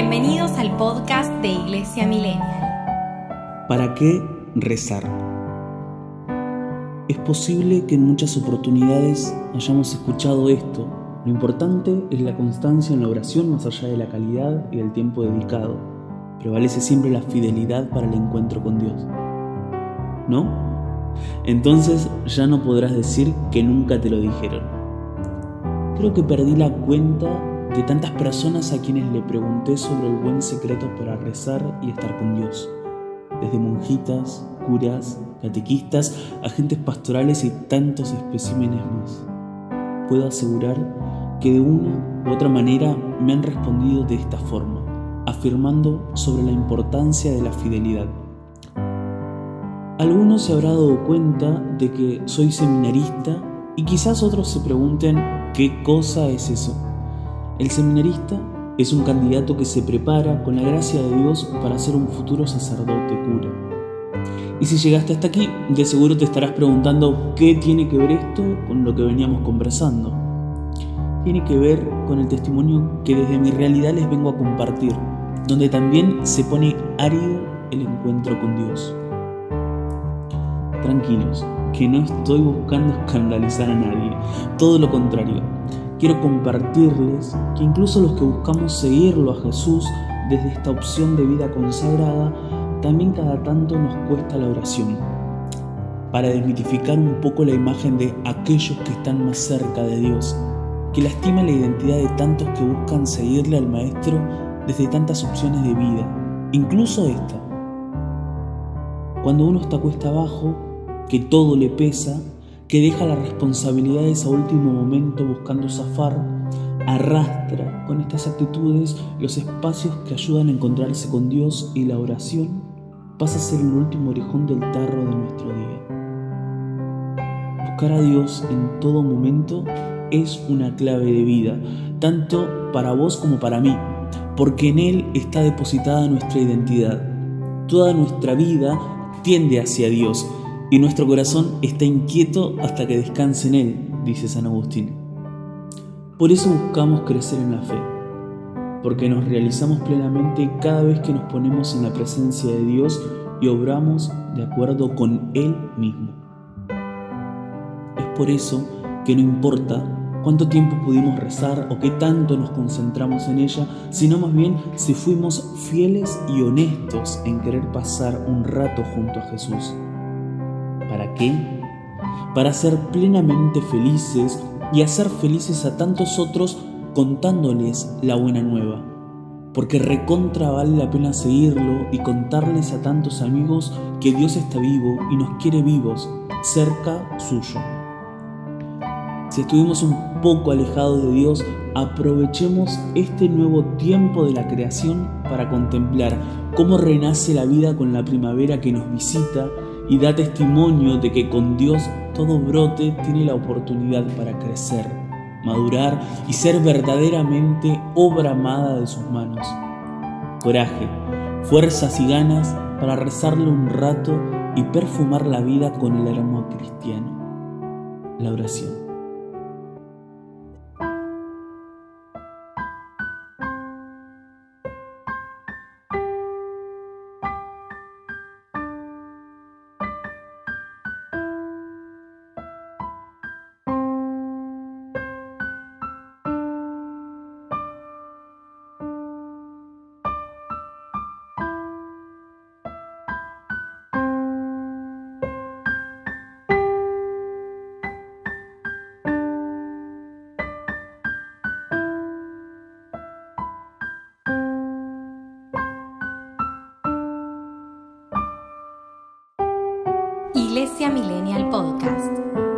Bienvenidos al podcast de Iglesia Millennial. ¿Para qué rezar? Es posible que en muchas oportunidades hayamos escuchado esto. Lo importante es la constancia en la oración más allá de la calidad y del tiempo dedicado. Prevalece siempre la fidelidad para el encuentro con Dios. ¿No? Entonces ya no podrás decir que nunca te lo dijeron. Creo que perdí la cuenta de tantas personas a quienes le pregunté sobre el buen secreto para rezar y estar con Dios, desde monjitas, curas, catequistas, agentes pastorales y tantos especímenes más. Puedo asegurar que de una u otra manera me han respondido de esta forma, afirmando sobre la importancia de la fidelidad. Algunos se habrá dado cuenta de que soy seminarista y quizás otros se pregunten qué cosa es eso. El seminarista es un candidato que se prepara con la gracia de Dios para ser un futuro sacerdote cura. Y si llegaste hasta aquí, de seguro te estarás preguntando qué tiene que ver esto con lo que veníamos conversando. Tiene que ver con el testimonio que desde mi realidad les vengo a compartir, donde también se pone árido el encuentro con Dios. Tranquilos, que no estoy buscando escandalizar a nadie, todo lo contrario quiero compartirles que incluso los que buscamos seguirlo a Jesús desde esta opción de vida consagrada, también cada tanto nos cuesta la oración, para desmitificar un poco la imagen de aquellos que están más cerca de Dios, que lastima la identidad de tantos que buscan seguirle al Maestro desde tantas opciones de vida, incluso esta. Cuando uno está cuesta abajo, que todo le pesa, que deja las responsabilidades a último momento buscando zafar, arrastra con estas actitudes los espacios que ayudan a encontrarse con Dios y la oración pasa a ser el último orejón del tarro de nuestro día. Buscar a Dios en todo momento es una clave de vida, tanto para vos como para mí, porque en Él está depositada nuestra identidad. Toda nuestra vida tiende hacia Dios y nuestro corazón está inquieto hasta que descanse en Él, dice San Agustín. Por eso buscamos crecer en la fe, porque nos realizamos plenamente cada vez que nos ponemos en la presencia de Dios y obramos de acuerdo con Él mismo. Es por eso que no importa cuánto tiempo pudimos rezar o qué tanto nos concentramos en ella, sino más bien si fuimos fieles y honestos en querer pasar un rato junto a Jesús. ¿Para qué? Para ser plenamente felices y hacer felices a tantos otros contándoles la buena nueva. Porque recontra vale la pena seguirlo y contarles a tantos amigos que Dios está vivo y nos quiere vivos, cerca suyo. Si estuvimos un poco alejados de Dios, aprovechemos este nuevo tiempo de la creación para contemplar cómo renace la vida con la primavera que nos visita y da testimonio de que con Dios todo brote tiene la oportunidad para crecer, madurar y ser verdaderamente obra amada de sus manos. Coraje, fuerzas y ganas para rezarle un rato y perfumar la vida con el aroma cristiano, la oración. Iglesia Millennial Podcast.